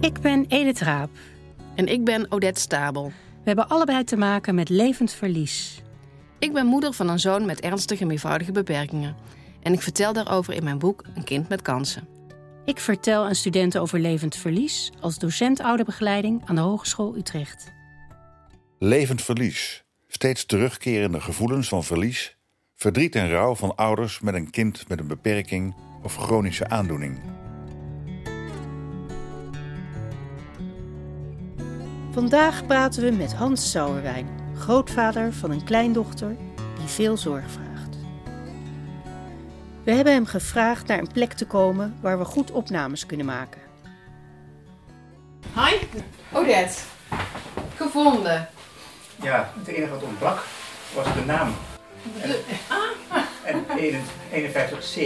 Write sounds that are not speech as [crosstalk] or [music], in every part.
Ik ben Edith Raap. En ik ben Odette Stabel. We hebben allebei te maken met levend verlies. Ik ben moeder van een zoon met ernstige meervoudige beperkingen. En ik vertel daarover in mijn boek Een kind met kansen. Ik vertel aan studenten over levend verlies als docent ouderbegeleiding aan de Hogeschool Utrecht. Levend verlies. Steeds terugkerende gevoelens van verlies, verdriet en rouw van ouders met een kind met een beperking of chronische aandoening. Vandaag praten we met Hans Sauerwijn, grootvader van een kleindochter die veel zorg vraagt. We hebben hem gevraagd naar een plek te komen waar we goed opnames kunnen maken. Hi, Odette. Gevonden. Ja, het enige wat ontbrak was de naam. En, en 51C.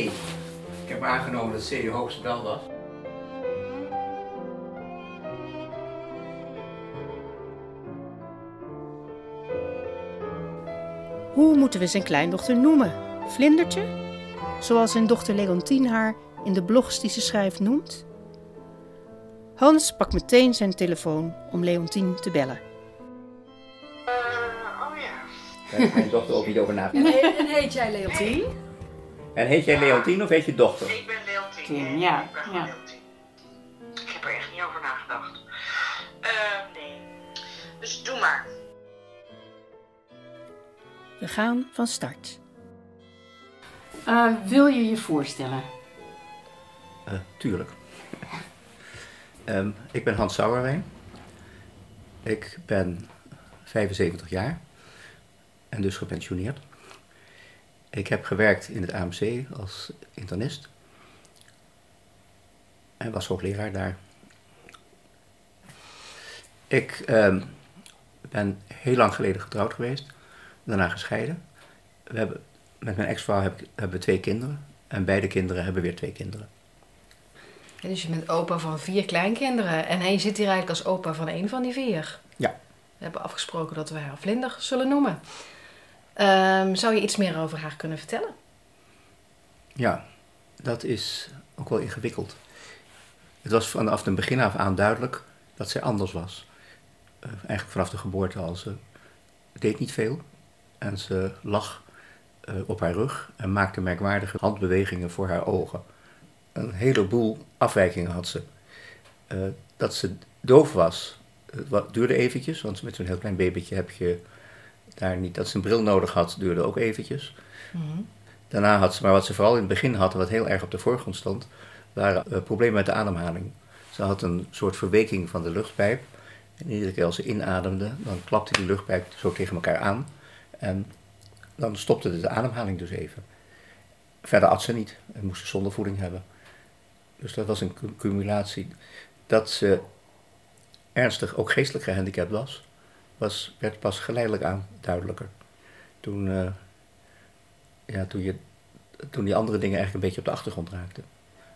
Ik heb aangenomen dat C de hoogste bel was. Hoe moeten we zijn kleindochter noemen? Vlindertje? Zoals zijn dochter Leontien haar in de blogs die ze schrijft noemt? Hans pakt meteen zijn telefoon om Leontien te bellen. oh ja. Daar mijn dochter ook niet over nagedacht. En, heet, en heet jij Leontien? En heet jij Leontien of heet je dochter? Ik ben Leontien. Ja, Ik ben gewoon ja. We gaan van start. Eh, wil je je voorstellen? Eh, tuurlijk. Ehm, ik ben Hans Sauerwijn. Ik ben 75 jaar en dus gepensioneerd. Ik heb gewerkt in het AMC als internist en was hoogleraar daar. Ik ehm, ben heel lang geleden getrouwd geweest, daarna gescheiden. We hebben, met mijn ex-vrouw heb hebben we twee kinderen en beide kinderen hebben weer twee kinderen. Ja, dus je bent opa van vier kleinkinderen. En hij zit hier eigenlijk als opa van één van die vier. Ja. We hebben afgesproken dat we haar Vlinder zullen noemen. Ehm, zou je iets meer over haar kunnen vertellen? Ja, dat is ook wel ingewikkeld. Het was vanaf het begin af aan duidelijk dat zij anders was. Eh, eigenlijk vanaf de geboorte al. Ze deed niet veel en ze lag eh, op haar rug en maakte merkwaardige handbewegingen voor haar ogen. Een heleboel afwijkingen had ze. Eh, dat ze doof was, wa- duurde eventjes, want met zo'n heel klein babytje heb je daar niet... Dat ze een bril nodig had, duurde ook eventjes. Daarna had ze, maar wat ze vooral in het begin had, wat heel erg op de voorgrond stond, waren eh, problemen met de ademhaling. Ze had een soort verweking van de luchtpijp. En iedere keer als ze inademde, dan klapte die luchtpijp zo tegen elkaar aan. En dan stopte de ademhaling dus even. Verder at ze niet en moest ze zonder voeding hebben. Dus dat was een cu- cumulatie. Dat ze ernstig, ook geestelijk gehandicapt was, was werd pas geleidelijk aan duidelijker. Toen, eh, ja, toen, je, toen die andere dingen eigenlijk een beetje op de achtergrond raakten.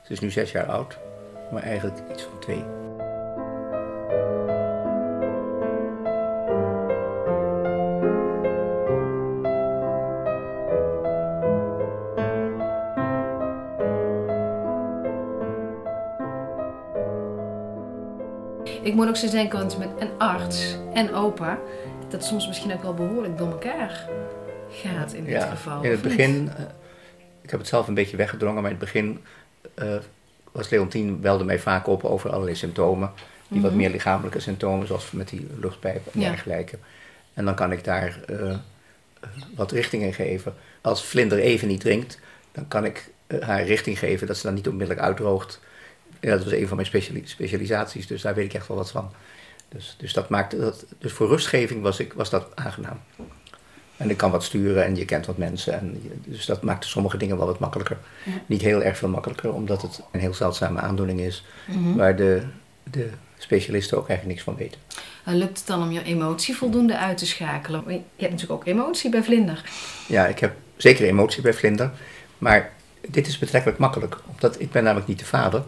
Ze is nu zes jaar oud, maar eigenlijk iets van twee. Moet ook zo denken, want met een arts en opa, dat soms misschien ook wel behoorlijk door elkaar gaat in dit Ja, geval. in het begin, eh, ik heb het zelf een beetje weggedrongen, maar in het begin eh, was Leontien belde mij vaak op over allerlei symptomen. Die wat meer lichamelijke symptomen, zoals met die luchtpijp en Ja. dergelijke. En dan kan ik daar eh, wat richting in geven. Als Vlinder even niet drinkt, dan kan ik haar richting geven dat ze dan niet onmiddellijk uitdroogt. Ja, dat was een van mijn speciali- specialisaties, dus daar weet ik echt wel wat van. Dus, dus, dat maakte dat, dus voor rustgeving was, ik, was dat aangenaam. En ik kan wat sturen en je kent wat mensen. En je- dus dat maakte sommige dingen wel wat makkelijker. Niet heel erg veel makkelijker, omdat het een heel zeldzame aandoening is. Waar de, de specialisten ook eigenlijk niks van weten. En lukt het dan om je emotie voldoende uit te schakelen? Je hebt natuurlijk ook emotie bij vlinder. Ja, ik heb zeker emotie bij Vlinder. Maar dit is betrekkelijk makkelijk. Omdat ik ben namelijk niet de vader.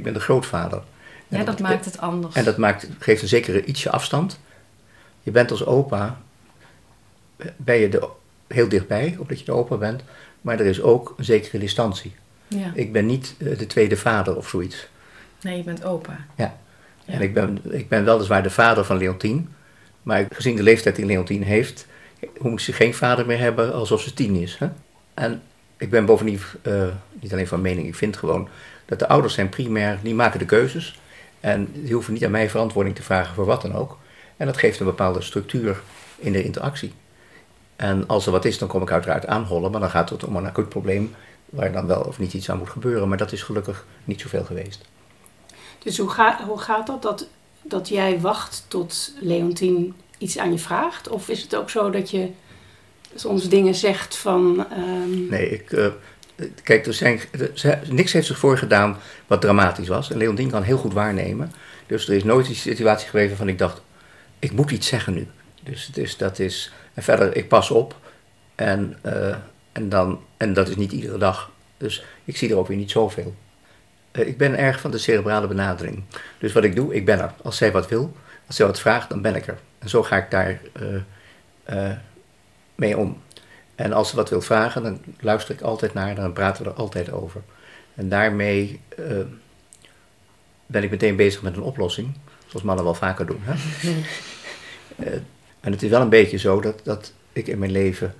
Ik ben de grootvader. Ja, dat maakt het anders. En dat maakt, geeft een zekere ietsje afstand. Je bent als opa, ben je er heel dichtbij, omdat je de opa bent. Maar er is ook een zekere distantie. ja. Ik ben niet eh, de tweede vader of zoiets. Nee, je bent opa. Ja. En ik ben, ik ben weliswaar de vader van Leontien, maar gezien de leeftijd die Leontien heeft, moet ze geen vader meer hebben alsof ze tien is. Hè? En ik ben bovendien uh, niet alleen van mening, ik vind gewoon dat de ouders zijn primair, die maken de keuzes. En die hoeven niet aan mij verantwoording te vragen voor wat dan ook. En dat geeft een bepaalde structuur in de interactie. En als er wat is, dan kom ik uiteraard aanhollen, maar dan gaat het om een acuut probleem waar dan wel of niet iets aan moet gebeuren. Maar dat is gelukkig niet zoveel geweest. Dus hoe, ga, hoe gaat dat? dat? Dat jij wacht tot Leontien iets aan je vraagt? Of is het ook zo dat je soms dingen zegt van. Um... Nee, ik. Uh, kijk, er zijn, niks heeft zich voorgedaan wat dramatisch was. En Leontien kan heel goed waarnemen. Dus er is nooit die situatie geweest waarvan ik dacht: ik moet iets zeggen nu. Dus, dus dat is. En verder, ik pas op. En, uh, en, dan, en dat is niet iedere dag. Dus ik zie er ook weer niet zoveel. Uh, ik ben erg van de cerebrale benadering. Dus wat ik doe, ik ben er. Als zij wat wil, als zij wat vraagt, dan ben ik er. En zo ga ik daar uh, mee om. En als ze wat wil vragen, dan luister ik altijd naar, dan praten we er altijd over. En daarmee ben ik meteen bezig met een oplossing, zoals mannen wel vaker doen. Hè? [laughs] en het is wel een beetje zo dat, dat ik in mijn leven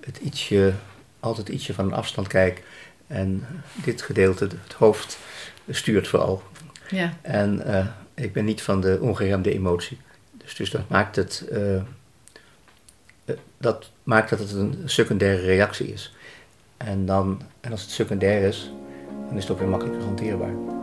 het ietsje, altijd ietsje van een afstand kijk. En dit gedeelte, het hoofd, stuurt vooral. Ja. En uh, ik ben niet van de ongeremde emotie. Dus, dus dat maakt het. Dat maakt dat het een secundaire reactie is. En, dan, en als het secundair is, dan is het ook weer makkelijker hanteerbaar.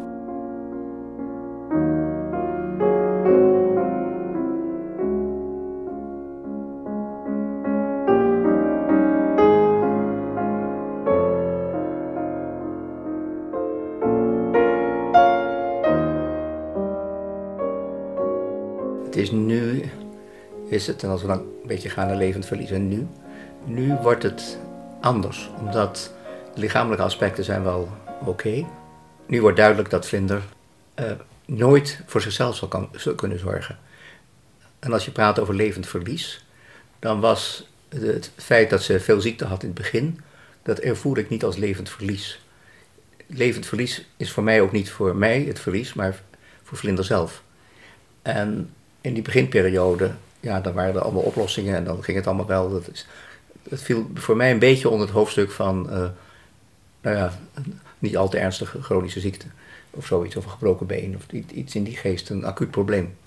is het, en als we dan een beetje gaan naar levend verliezen, nu, nu wordt het anders. Omdat de lichamelijke aspecten zijn wel oké. Nu wordt duidelijk dat vlinder uh, nooit voor zichzelf zal, kan, kunnen zorgen. En als je praat over levend verlies, dan was het feit dat ze veel ziekte had in het begin, dat ervoer ik niet als levend verlies. Levend verlies is voor mij ook niet voor mij het verlies, maar voor vlinder zelf. En in die beginperiode ja, dan waren er allemaal oplossingen en dan ging het allemaal wel. Dat, is, dat viel voor mij een beetje onder het hoofdstuk van, uh, nou ja, niet al te ernstige chronische ziekte. Of zoiets, of een gebroken been, of iets in die geest, een acuut probleem.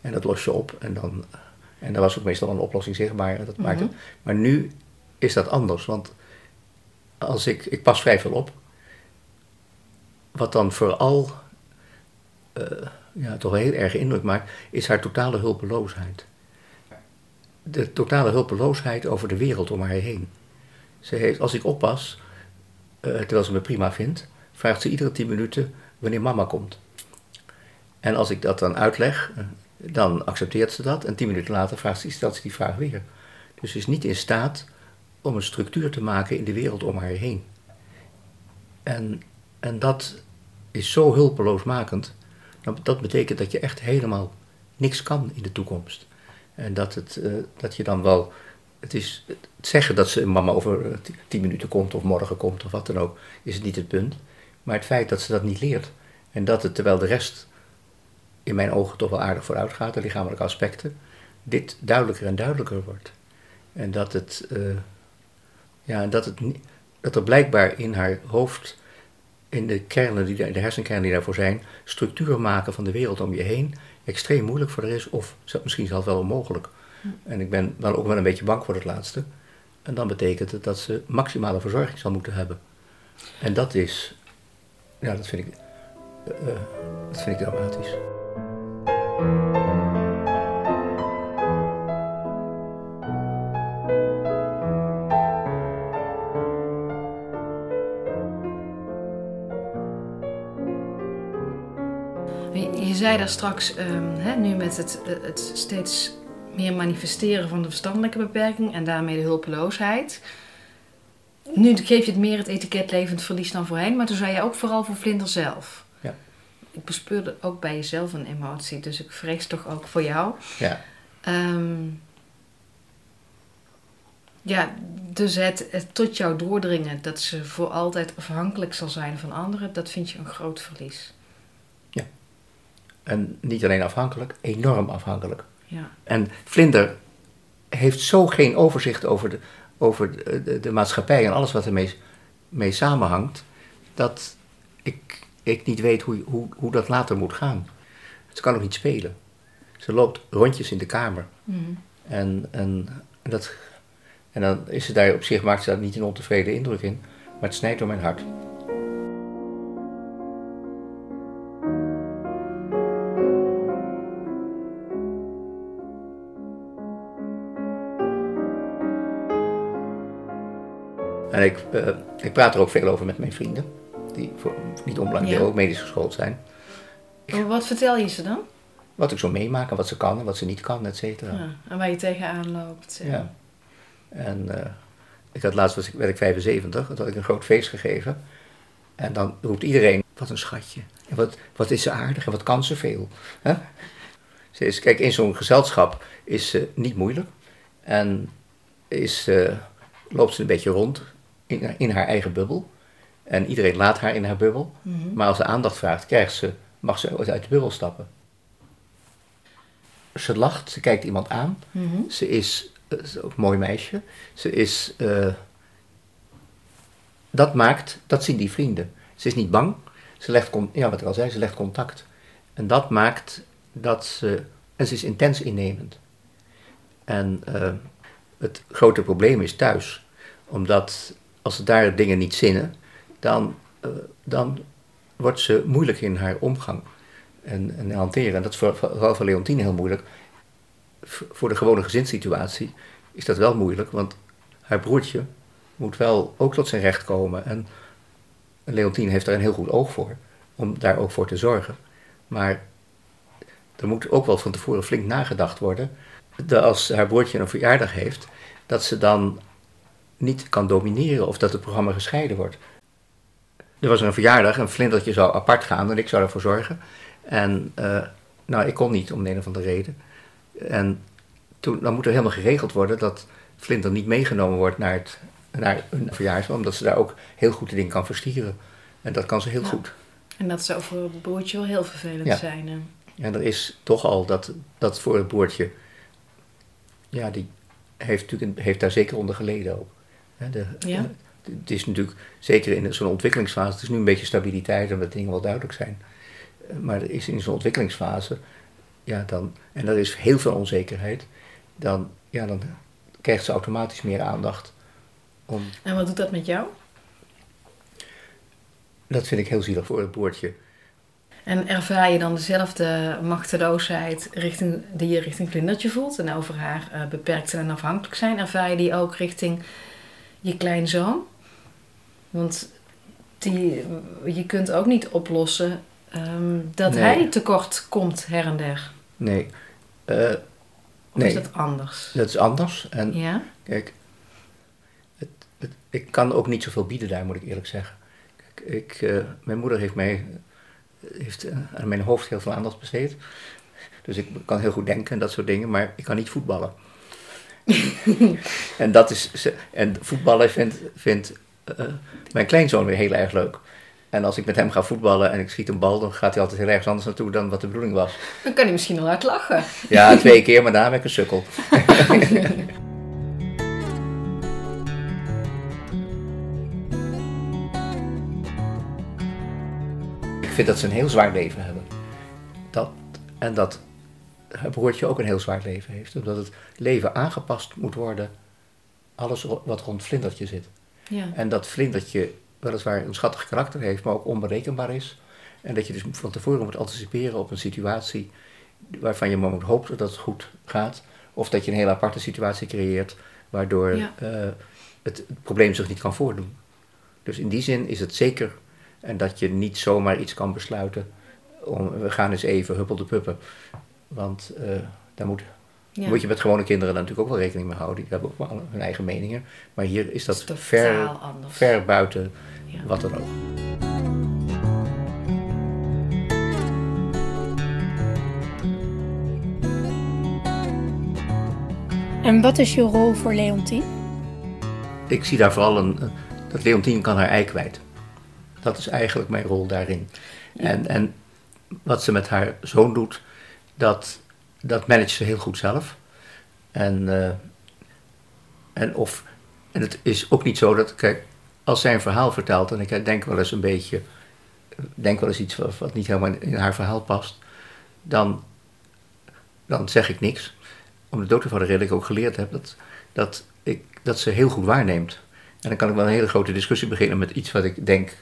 En dat los je op en dan, en daar was ook meestal een oplossing zichtbaar. Dat maakt het, mhm. maar nu is dat anders, want als ik, ik pas vrij veel op. Wat dan vooral uh, ja, toch heel erg indruk maakt, is haar totale hulpeloosheid de totale hulpeloosheid over de wereld om haar heen. Ze heeft, als ik oppas, uh, terwijl ze me prima vindt, vraagt ze iedere tien minuten wanneer mama komt. En als ik dat dan uitleg, uh, dan accepteert ze dat. En tien minuten later vraagt ze, stelt ze die vraag weer. Dus ze is niet in staat om een structuur te maken in de wereld om haar heen. En, en dat is zo hulpeloosmakend. Dat betekent dat je echt helemaal niks kan in de toekomst. En dat, het, uh, dat je dan wel. Het is het zeggen dat ze mama over eh, tien minuten komt of morgen komt of wat dan ook, is niet het punt. Maar het feit dat ze dat niet leert. En dat het terwijl de rest in mijn ogen toch wel aardig vooruit gaat, de lichamelijke aspecten, dit duidelijker en duidelijker wordt. En dat het. Uh, ja, dat, het, dat er blijkbaar in haar hoofd, in de kernen, die, de hersenkernen die daarvoor zijn, structuren maken van de wereld om je heen extreem moeilijk voor haar is, of misschien zelfs wel onmogelijk. En ik ben dan ook wel een beetje bang voor het laatste. En dan betekent het dat ze maximale verzorging zal moeten hebben. En dat is, ja, dat vind ik, uh, dat vind ik dramatisch. Zei daar straks, um, hè, nu met het, het steeds meer manifesteren van de verstandelijke beperking en daarmee de hulpeloosheid. Nu geef je het meer het etiket levend verlies dan voorheen, maar toen zei je ook vooral voor Vlinder zelf. Ja. Ik bespeurde ook bij jezelf een emotie, dus ik vrees toch ook voor jou. Ja. Um, ja, dus het, het, tot jou doordringen dat ze voor altijd afhankelijk zal zijn van anderen, dat vind je een groot verlies. En niet alleen afhankelijk, enorm afhankelijk. Ja. En Vlinder heeft zo geen overzicht over de, over de, de, de maatschappij en alles wat ermee mee samenhangt, dat ik, ik niet weet hoe, hoe, hoe dat later moet gaan. Ze kan ook niet spelen. Ze loopt rondjes in de kamer. Mhm. En, en, dat, en dan is ze daar op zich, maakt ze daar niet een ontevreden indruk in, maar het snijdt door mijn hart. Ik, eh, ik praat er ook veel over met mijn vrienden, die voor, niet onbelangrijk Ja. ook medisch geschoold zijn. Maar Wat vertel je ze dan? Wat ik zo meemaak en wat ze kan en wat ze niet kan, et cetera. Ja. En waar je tegenaan loopt. ja. Ja. En eh, ik had laatst, was ik, werd ik 75, toen had ik een groot feest gegeven. En dan roept iedereen, wat een schatje. En wat, wat is ze aardig en wat kan ze veel. Hè? Ze is, kijk, in zo'n gezelschap is ze niet moeilijk. En is, eh, loopt ze een beetje rond in, in haar eigen bubbel. En iedereen laat haar in haar bubbel. Mhm. Maar als ze aandacht vraagt, krijgt ze, mag ze uit de bubbel stappen. Ze lacht, ze kijkt iemand aan. Mhm. Ze is, eh, ze is ook een mooi meisje. Ze is, eh, dat maakt, dat zien die vrienden. Ze is niet bang. Ze legt, ja, wat ik al zei, ze legt contact. En dat maakt dat ze, en ze is intens innemend. En eh, het grote probleem is thuis. Omdat als daar dingen niet zinnen, dan, eh, dan wordt ze moeilijk in haar omgang en, en hanteren. En dat is voor- vooral voor Leontine heel moeilijk voor de gewone gezinssituatie is dat wel moeilijk, want haar broertje moet wel ook tot zijn recht komen. En Leontine heeft daar een heel goed oog voor, om daar ook voor te zorgen. Maar er moet ook wel van tevoren flink nagedacht worden. Dat als haar broertje een verjaardag heeft, dat ze dan niet kan domineren of dat het programma gescheiden wordt. Er was een verjaardag, een vlindertje zou apart gaan en ik zou ervoor zorgen. En eh, nou, ik kon niet om de een of andere reden. En toen, dan moet er helemaal geregeld worden dat Vlinder niet meegenomen wordt naar, het, naar een verjaarsdag, omdat ze daar ook heel goed de dingen kan verstieren. En dat kan ze heel Ja. goed. En dat zou voor het broertje wel heel vervelend Ja. zijn. hè. En er is toch al dat, dat voor het boertje, ja, die heeft, natuurlijk, heeft daar zeker onder geleden ook. De, Ja. het is natuurlijk, zeker in zo'n ontwikkelingsfase, het is nu een beetje stabiliteit en dat dingen wel duidelijk zijn. Maar er is in zo'n ontwikkelingsfase, ja, dan, en er is heel veel onzekerheid, dan, ja, dan krijgt ze automatisch meer aandacht. Om, En wat doet dat met jou? dat vind ik heel zielig voor het boertje. En ervaar je dan dezelfde machteloosheid richting, die je richting Vlindertje voelt en over haar eh, beperkt en afhankelijk zijn? Ervaar je die ook richting je kleinzoon? Want die, je kunt ook niet oplossen ehm, dat Nee. hij tekort komt her en der. Nee, Of Nee. is dat anders? dat is anders. En Ja? Kijk, het, het, ik kan ook niet zoveel bieden daar, moet ik eerlijk zeggen. Kijk, ik, eh, mijn moeder heeft mij heeft eh, aan mijn hoofd heel veel aandacht besteed. Dus ik kan heel goed denken en dat soort dingen, maar ik kan niet voetballen. [laughs] en, dat is, en voetballen vindt, vindt eh, mijn kleinzoon weer heel erg leuk. En als ik met hem ga voetballen en ik schiet een bal, dan gaat hij altijd heel erg anders naartoe dan wat de bedoeling was. Dan kan hij misschien al uit lachen. Ja, twee keer, maar daarna ben ik een sukkel. [laughs] ik vind dat ze een heel zwaar leven hebben. Dat, en dat haar broertje ook een heel zwaar leven heeft. Omdat het leven aangepast moet worden. Alles wat rond Vlindertje zit. Ja. En dat Vlindertje weliswaar een schattig karakter heeft, maar ook onberekenbaar is. En dat je dus van tevoren moet anticiperen op een situatie waarvan je moet hopen dat het goed gaat. Of dat je een hele aparte situatie creëert waardoor Ja. eh, het, het probleem zich niet kan voordoen. Dus in die zin is het zeker en dat je niet zomaar iets kan besluiten. Om, we gaan eens even huppel de puppen. Want eh, daar moet, Ja. moet je met gewone kinderen natuurlijk ook wel rekening mee houden. Die hebben ook wel hun eigen meningen. Maar hier is dat is ver, anders. ver buiten Ja. wat dan ook. En wat is je rol voor Leontien? Ik zie daar vooral een, een- dat Leontien kan haar ei kwijt. Dat is eigenlijk mijn rol daarin. En, en wat ze met haar zoon doet, dat, dat managt ze heel goed zelf. En, uh, en, of, en het is ook niet zo dat, kijk, als zij een verhaal vertelt, en ik denk wel eens een beetje, denk wel eens iets wat, niet helemaal in haar verhaal past, dan, dan zeg ik niks. Om de dood van de reden ik ook geleerd heb dat, dat, ik, dat ze heel goed waarneemt. En dan kan ik wel een hele grote discussie beginnen met iets wat ik denk,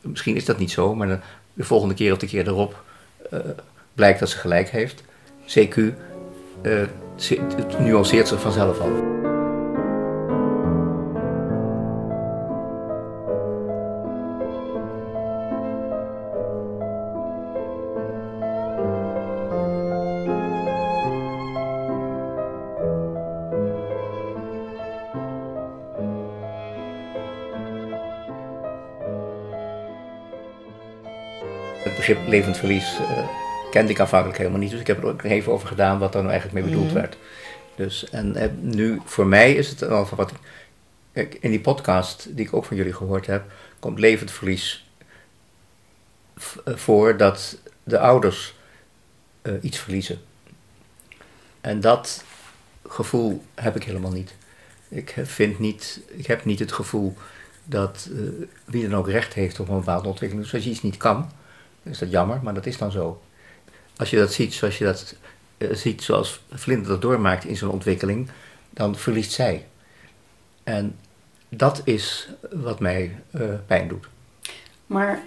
misschien is dat niet zo, maar de volgende keer of de keer erop uh, blijkt dat ze gelijk heeft. CQ, uh, het nuanceert zich vanzelf al. begrip levend verlies uh, kende ik aanvankelijk helemaal niet. Dus ik heb er ook even over gedaan wat er nou eigenlijk mee bedoeld mhm. werd. Dus, en uh, nu, voor mij is het al wat ik, in die podcast die ik ook van jullie gehoord heb, komt levend verlies eh, voor dat de ouders iets verliezen. En dat gevoel heb ik helemaal niet. Ik vind niet, ik heb niet het gevoel dat wie dan ook recht heeft op een bepaalde ontwikkeling. Dus als je iets niet kan, is dat jammer, maar dat is dan zo. Als je dat ziet zoals je dat uh, ziet, zoals Vlinder dat doormaakt in zijn ontwikkeling, dan verliest zij. En dat is wat mij uh, pijn doet. Maar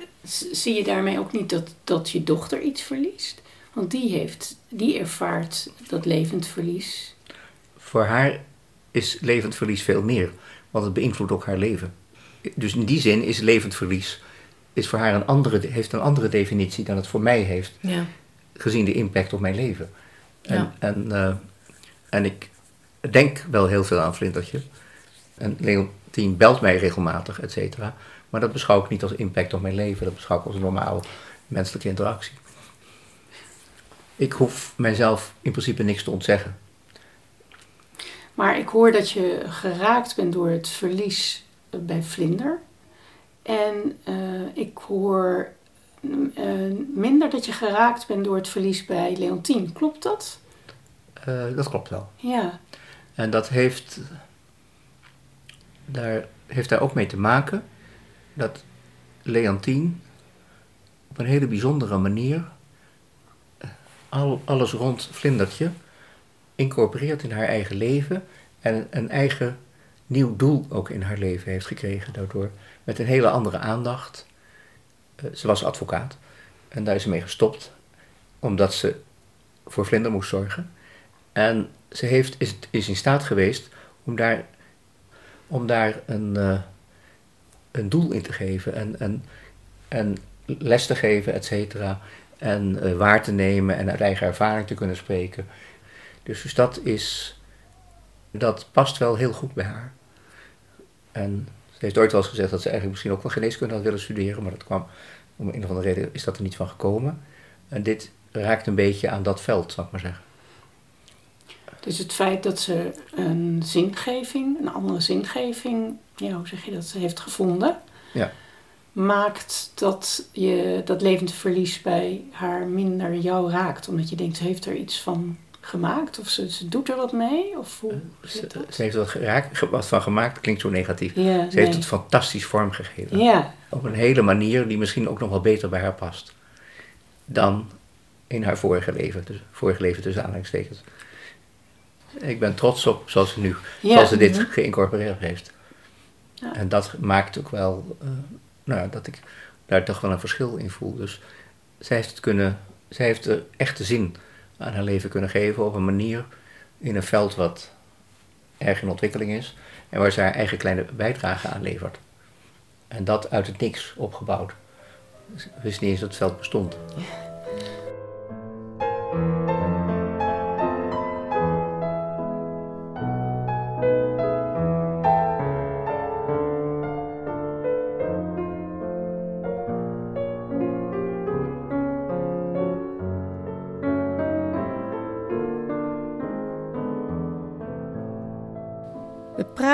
zie je daarmee ook niet dat, dat je dochter iets verliest? Want die, heeft, die ervaart dat levend verlies. Voor haar is levend verlies veel meer, want het beïnvloedt ook haar leven. Dus in die zin is levend verlies is voor haar een andere, heeft een andere definitie dan het voor mij heeft. Ja. Gezien de impact op mijn leven. En, ja. en, uh, en ik denk wel heel veel aan Vlindertje. En Leontien belt mij regelmatig, et cetera. Maar dat beschouw ik niet als impact op mijn leven. Dat beschouw ik als een normale menselijke interactie. Ik hoef mijzelf in principe niks te ontzeggen. Maar ik hoor dat je geraakt bent door het verlies bij Vlinder. En uh, ik hoor minder dat je geraakt bent door het verlies bij Leontien. Klopt dat? Uh, dat klopt wel. Ja. En dat heeft daar, heeft daar ook mee te maken dat Leontien op een hele bijzondere manier al, alles rond Vlindertje incorporeert in haar eigen leven en een eigen nieuw doel ook in haar leven heeft gekregen daardoor met een hele andere aandacht. Uh, ze was advocaat en daar is ze mee gestopt, omdat ze voor Vlinder moest zorgen. En ze heeft, is, is in staat geweest om daar, om daar een, uh, een doel in te geven en, en, en les te geven, et cetera. En uh, waar te nemen en uit eigen ervaring te kunnen spreken. Dus, dus dat is, dat past wel heel goed bij haar. En heeft ooit wel eens gezegd dat ze eigenlijk misschien ook wel geneeskunde had willen studeren, maar dat kwam om een of andere reden is dat er niet van gekomen. En dit raakt een beetje aan dat veld, zal ik maar zeggen. Dus het feit dat ze een zingeving, een andere zingeving, ja, hoe zeg je dat, heeft gevonden, ja. maakt dat je dat levende verlies bij haar minder jou raakt. Omdat je denkt, ze heeft er iets van gemaakt? Of ze, ze doet er wat mee? Of hoe eh, ze, ze, heeft wat, geraakt, wat van gemaakt, klinkt zo negatief. ze heeft het fantastisch vormgegeven. Ja. Op een hele manier die misschien ook nog wel beter bij haar past. Dan in haar vorige leven. Dus vorige leven tussen aanhalingstekens. Ik ben trots op zoals ze nu, zoals ze dit mhm. geïncorporeerd heeft. Ja. En dat maakt ook wel, uh, nou, dat ik daar toch wel een verschil in voel. Dus zij heeft het kunnen, zij heeft de echte zin aan haar leven kunnen geven op een manier in een veld wat erg in ontwikkeling is en waar ze haar eigen kleine bijdrage aan levert. En dat uit het niks opgebouwd. Dus wist niet eens dat het veld bestond.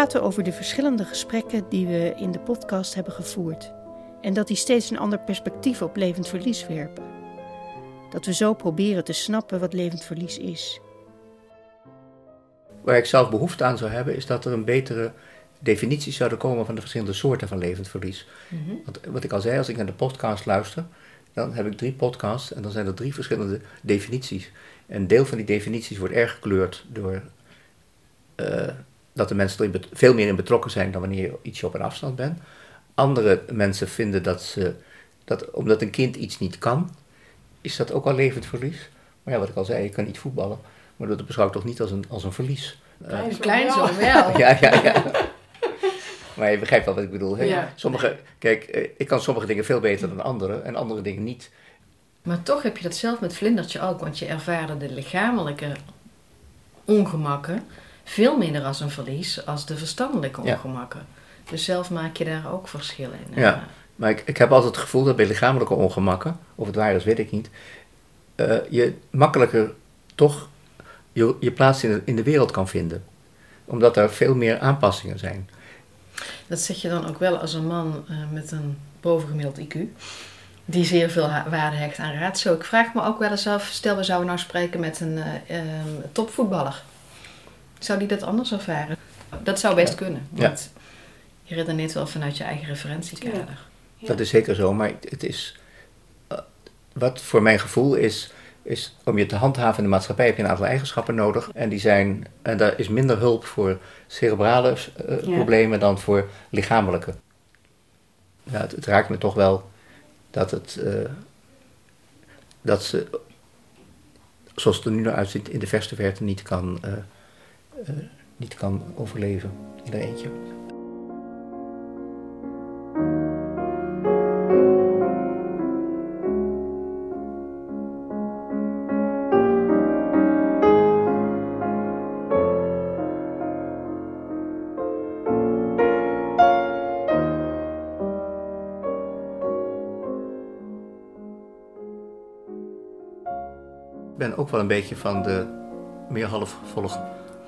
Praten over de verschillende gesprekken die we in de podcast hebben gevoerd. En dat die steeds een ander perspectief op levend verlies werpen. dat we zo proberen te snappen wat levend verlies is. Waar ik zelf behoefte aan zou hebben, is dat er een betere definitie zouden komen van de verschillende soorten van levend verlies. Want wat ik al zei, als ik naar de podcast luister, dan heb ik drie podcasts en dan zijn er drie verschillende definities. En een deel van die definities wordt erg gekleurd door eh, dat de mensen er veel meer in betrokken zijn dan wanneer je ietsje op een afstand bent. Andere mensen vinden dat ze, dat omdat een kind iets niet kan, is dat ook al levend verlies. Maar ja, wat ik al zei, je kan niet voetballen, maar dat beschouw ik toch niet als een, als een verlies. Uh, Klein zo [laughs] wel. ja, ja, ja. [laughs] Maar je begrijpt wel wat ik bedoel. Hè? Ja. Sommige, kijk, eh, ik kan sommige dingen veel beter dan anderen en andere dingen niet. Maar toch heb je dat zelf met vlindertje ook, want je ervaarde de lichamelijke ongemakken veel minder als een verlies als de verstandelijke Ja. ongemakken. Dus zelf maak je daar ook verschil in. Ja. Maar ik, ik heb altijd het gevoel dat bij lichamelijke ongemakken, of het waar is, weet ik niet, eh, je makkelijker toch je, je plaats in de, in de wereld kan vinden. Omdat er veel meer aanpassingen zijn. Dat zeg je dan ook wel als een man eh, met een bovengemiddeld IQ. Die zeer veel waarde hecht aan ratio. Ik vraag me ook wel eens af, stel we zouden nou spreken met een eh, ehm, topvoetballer. Zou die dat anders ervaren? Dat zou best kunnen. Ja. Want je redeneert wel vanuit je eigen referentiekader. Ja. Dat is zeker zo, maar het is. eh, wat voor mijn gevoel is, is. om je te handhaven in de maatschappij heb je een aantal eigenschappen nodig. En die zijn. En daar is minder hulp voor cerebrale eh, Ja. problemen dan voor lichamelijke. Ja, het, het raakt me toch wel dat het. eh, dat ze. zoals het er nu naar uitziet, in de verste verte niet kan. Niet kan overleven in eentje. Ik ben ook wel een beetje van de meer halfvolle,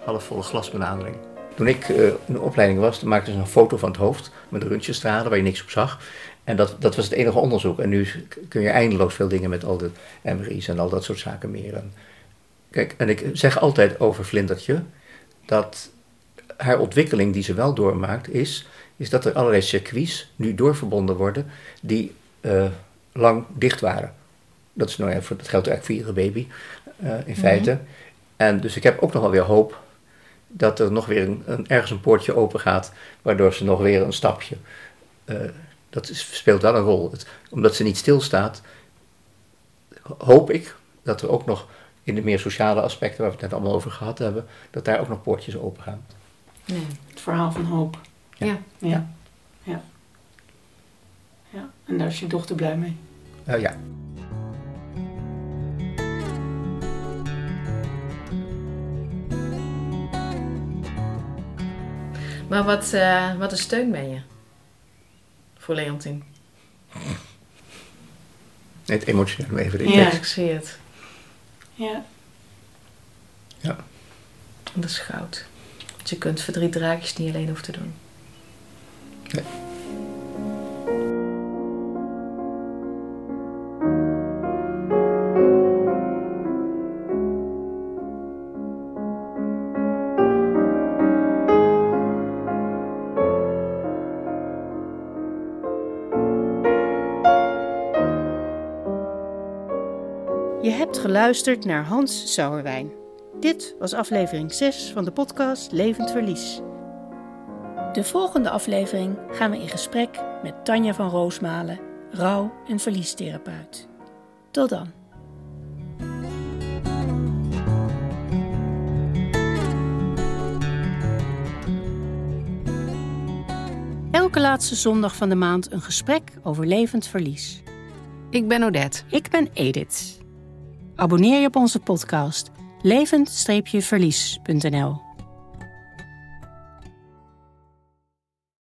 halfvolle glasbenadering. Toen ik eh, in de opleiding was, maakten ze een foto van het hoofd met röntgenstralen waar je niks op zag. En dat, dat was het enige onderzoek. En nu kun je eindeloos veel dingen met al de MRI's en al dat soort zaken meer. En, kijk, en ik zeg altijd over Vlindertje dat haar ontwikkeling die ze wel doormaakt is, is dat er allerlei circuits nu doorverbonden worden die eh, lang dicht waren. Dat, is nou ja, voor, dat geldt eigenlijk voor iedere baby eh, in feite. En dus ik heb ook nog wel weer hoop dat er nog weer een, een- ergens een poortje open gaat, waardoor ze nog weer een stapje. eh, dat is, speelt wel een rol. Het- omdat ze niet stilstaat, hoop ik dat er ook nog in de meer sociale aspecten waar we het net allemaal over gehad hebben, dat daar ook nog poortjes open gaan. Nee. Het verhaal van hoop. Ja. Ja. Ja. ja. En daar is je dochter blij mee. Eh, ja. Maar wat, eh, wat een steun ben je voor Leontien. Het emotioneel even de Ja. Ik zie het. Ja. Ja. En dat is goud. Want je kunt verdrietdraadjes niet alleen hoeven te doen. Nee. Hebt geluisterd naar Hans Sauerwijn. Dit was aflevering 6 van de podcast Levend Verlies. De volgende aflevering gaan we in gesprek met Tanja van Roosmalen, rouw- en verliestherapeut. Tot dan. Elke laatste zondag van de maand een gesprek over levend verlies. Ik ben Odette. Ik ben Edith. Abonneer je op onze podcast levend-verlies.nl